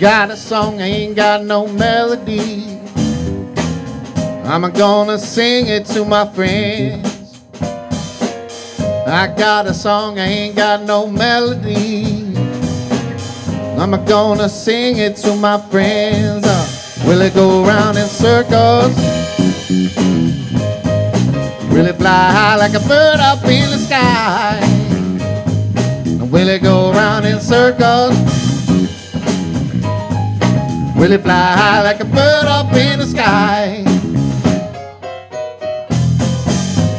Got a song, I ain't got no melody. I'm gonna sing it to my friends. I got a song, I ain't got no melody. I'm gonna sing it to my friends. Uh, will it go round in circles? Will it fly high like a bird up in the sky? Will it go round in circles? Will it fly high like a bird up in the sky?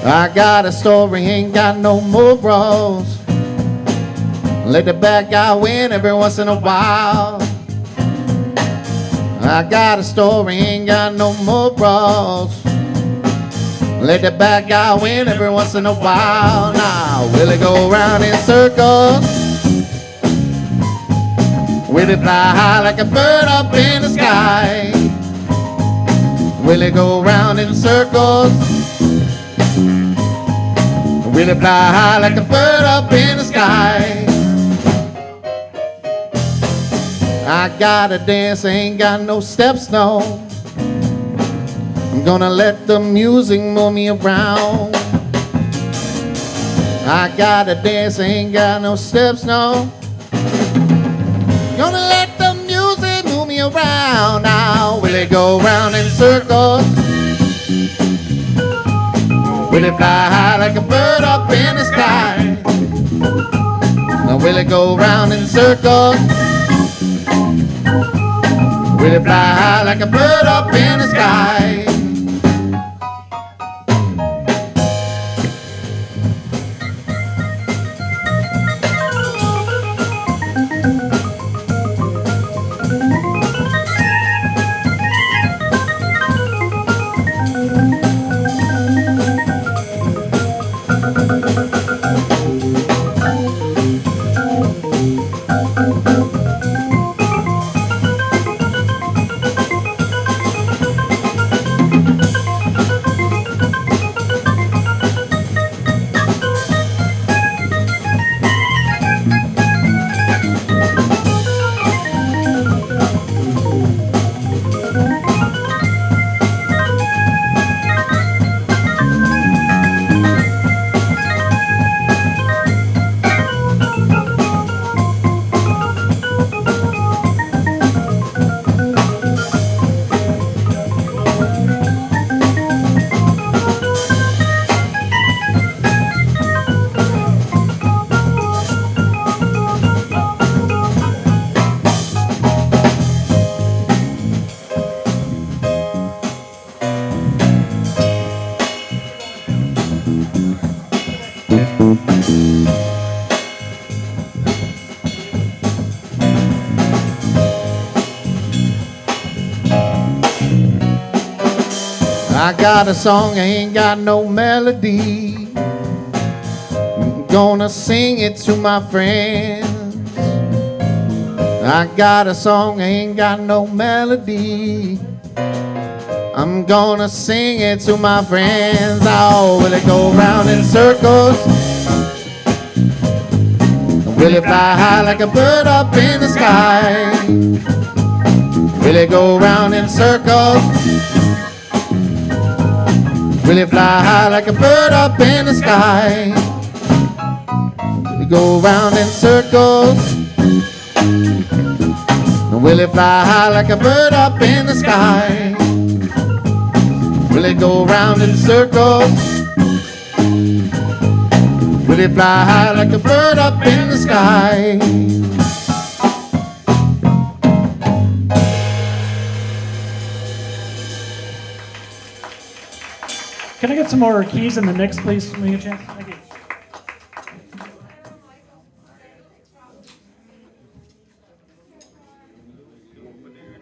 I got a story, ain't got no more bros. Let the bad guy win every once in a while. I got a story, ain't got no more bros. Let the bad guy win every once in a while. Now, will it go round in circles? Will it fly high like a bird up in the sky? Will it go round in circles? Will it fly high like a bird up in the sky? I gotta dance, ain't got no steps, no. I'm gonna let the music move me around. I gotta dance, ain't got no steps, no. Now. Will it go round in circles? Will it fly high like a bird up in the sky? Now will it go round in circles? Will it fly high like a bird up in the sky? I got a song, I ain't got no melody. I'm gonna sing it to my friends. I got a song, I ain't got no melody. I'm gonna sing it to my friends. Oh, will it go round in circles? Will it fly high like a bird up in the sky? Will it go round in circles? Will it fly high like a bird up in the sky? Will it go round in circles? Will it fly high like a bird up in the sky? Will it go round in circles? Will it fly high like a bird up in the sky? Can I get some more keys in the mix, please, Leah Jan? Thank you.